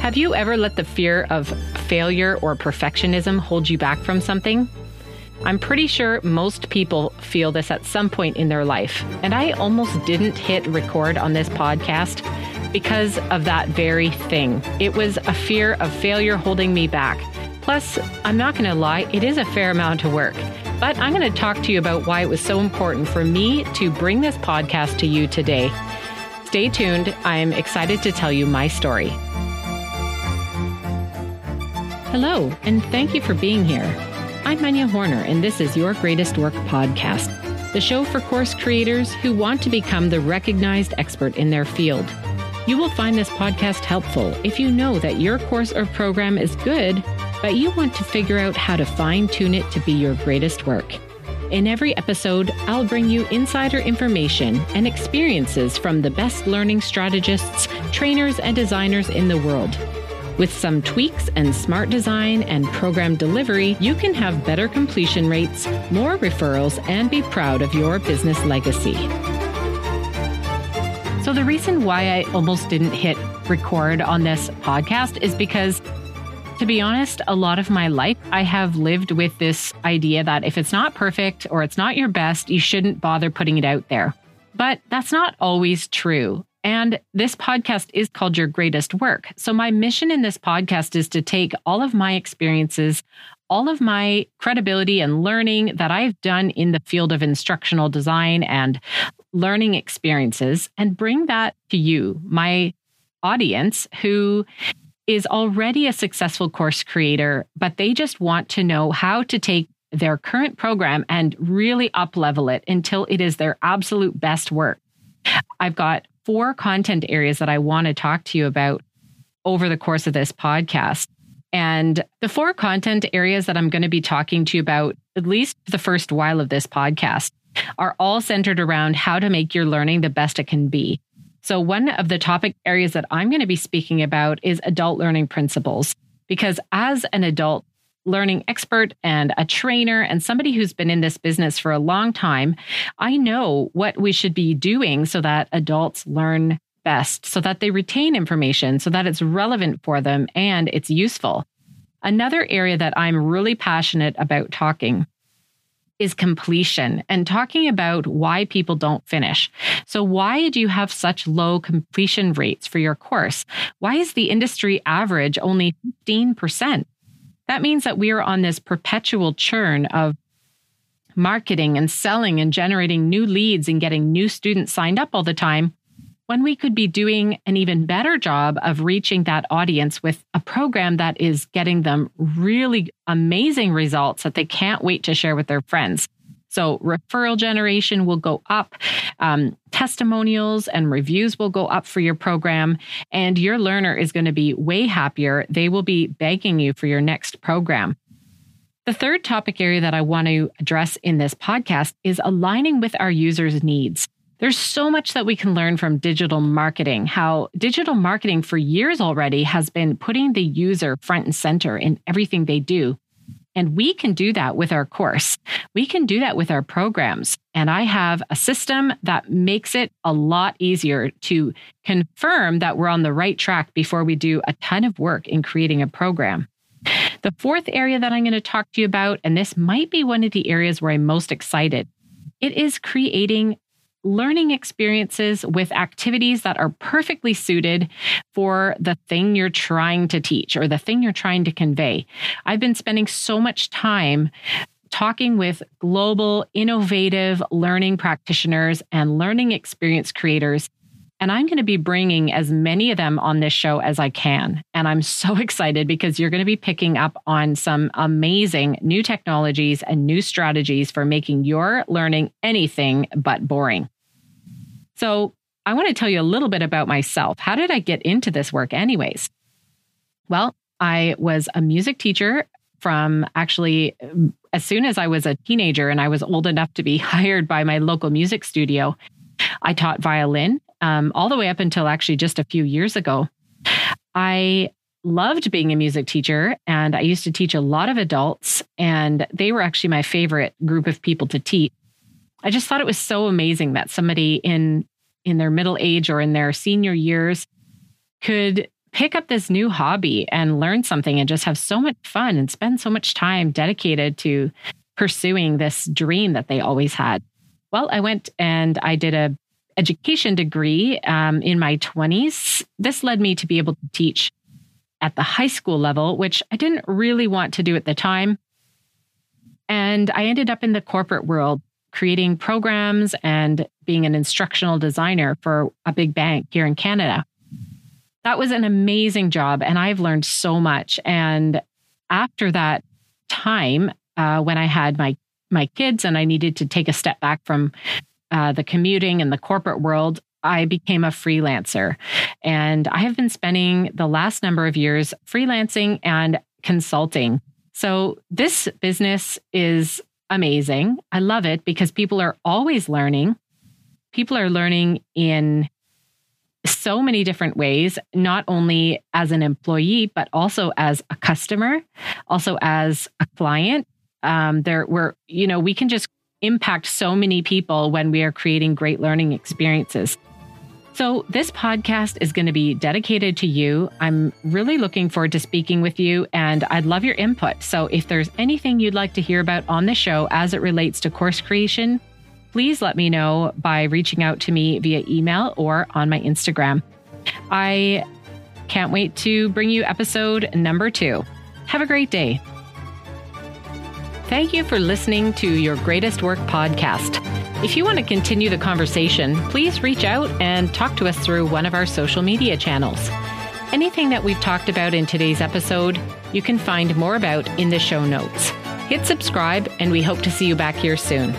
Have you ever let the fear of failure or perfectionism hold you back from something? I'm pretty sure most people feel this at some point in their life. And I almost didn't hit record on this podcast because of that very thing. It was a fear of failure holding me back. Plus, I'm not going to lie, it is a fair amount of work. But I'm going to talk to you about why it was so important for me to bring this podcast to you today. Stay tuned. I'm excited to tell you my story. Hello, and thank you for being here. I'm Manya Horner, and this is Your Greatest Work podcast, the show for course creators who want to become the recognized expert in their field. You will find this podcast helpful if you know that your course or program is good, but you want to figure out how to fine tune it to be your greatest work. In every episode, I'll bring you insider information and experiences from the best learning strategists, trainers, and designers in the world with some tweaks and smart design and program delivery, you can have better completion rates, more referrals, and be proud of your business legacy. So, the reason why I almost didn't hit record on this podcast is because to be honest, a lot of my life, I have lived with this idea that if it's not perfect or it's not your best, you shouldn't bother putting it out there. But that's not always true. And this podcast is called Your Greatest Work. So, my mission in this podcast is to take all of my experiences, all of my credibility and learning that I've done in the field of instructional design and learning experiences, and bring that to you, my audience, who is already a successful course creator, but they just want to know how to take their current program and really up level it until it is their absolute best work. I've got four content areas that I want to talk to you about over the course of this podcast. And the four content areas that I'm going to be talking to you about, at least the first while of this podcast, are all centered around how to make your learning the best it can be. So, one of the topic areas that I'm going to be speaking about is adult learning principles. Because as an adult, learning expert and a trainer and somebody who's been in this business for a long time, I know what we should be doing so that adults learn best, so that they retain information, so that it's relevant for them and it's useful. Another area that I'm really passionate about talking is completion and talking about why people don't finish. So, why do you have such low completion rates for your course? Why is the industry average only 15%? That means that we are on this perpetual churn of marketing and selling and generating new leads and getting new students signed up all the time when we could be doing an even better job of reaching that audience with a program that is getting them really amazing results that they can't wait to share with their friends. So referral generation will go up, um, testimonials and reviews will go up for your program, and your learner is going to be way happier. They will be begging you for your next program. The third topic area that I want to address in this podcast is aligning with our users' needs. There's so much that we can learn from digital marketing, how digital marketing for years already has been putting the user front and center in everything they do. And we can do that with our course. We can do that with our programs. And I have a system that makes it a lot easier to confirm that we're on the right track before we do a ton of work in creating a program. The fourth area that I'm going to talk to you about, and this might be one of the areas where I'm most excited, it is creating learning experiences with activities that are perfectly suited for the thing you're trying to teach or the thing you're trying to convey. I've been spending so much time talking with global, innovative learning practitioners and learning experience creators. And I'm going to be bringing as many of them on this show as I can. And I'm so excited because you're going to be picking up on some amazing new technologies and new strategies for making your learning anything but boring. So, I want to tell you a little bit about myself. How did I get into this work, anyways? Well, I was a music teacher from actually as soon as I was a teenager and I was old enough to be hired by my local music studio. I taught violin um, all the way up until actually just a few years ago. I loved being a music teacher and I used to teach a lot of adults, and they were actually my favorite group of people to teach. I just thought it was so amazing that somebody in in their middle age or in their senior years could pick up this new hobby and learn something and just have so much fun and spend so much time dedicated to pursuing this dream that they always had? Well, I went and I did a education degree um, in my 20s. This led me to be able to teach at the high school level, which I didn't really want to do at the time. And I ended up in the corporate world creating programs and being an instructional designer for a big bank here in Canada. That was an amazing job, and I've learned so much. And after that time, uh, when I had my my kids and I needed to take a step back from uh, the commuting and the corporate world, I became a freelancer. And I have been spending the last number of years freelancing and consulting. So this business is amazing. I love it because people are always learning. People are learning in so many different ways, not only as an employee, but also as a customer, also as a client. Um, there, we're, you know, we can just impact so many people when we are creating great learning experiences. So, this podcast is going to be dedicated to you. I'm really looking forward to speaking with you, and I'd love your input. So, if there's anything you'd like to hear about on the show as it relates to course creation, please let me know by reaching out to me via email or on my Instagram. I can't wait to bring you episode number two. Have a great day. Thank you for listening to Your Greatest Work podcast. If you want to continue the conversation, please reach out and talk to us through one of our social media channels. Anything that we've talked about in today's episode, you can find more about in the show notes. Hit subscribe, and we hope to see you back here soon.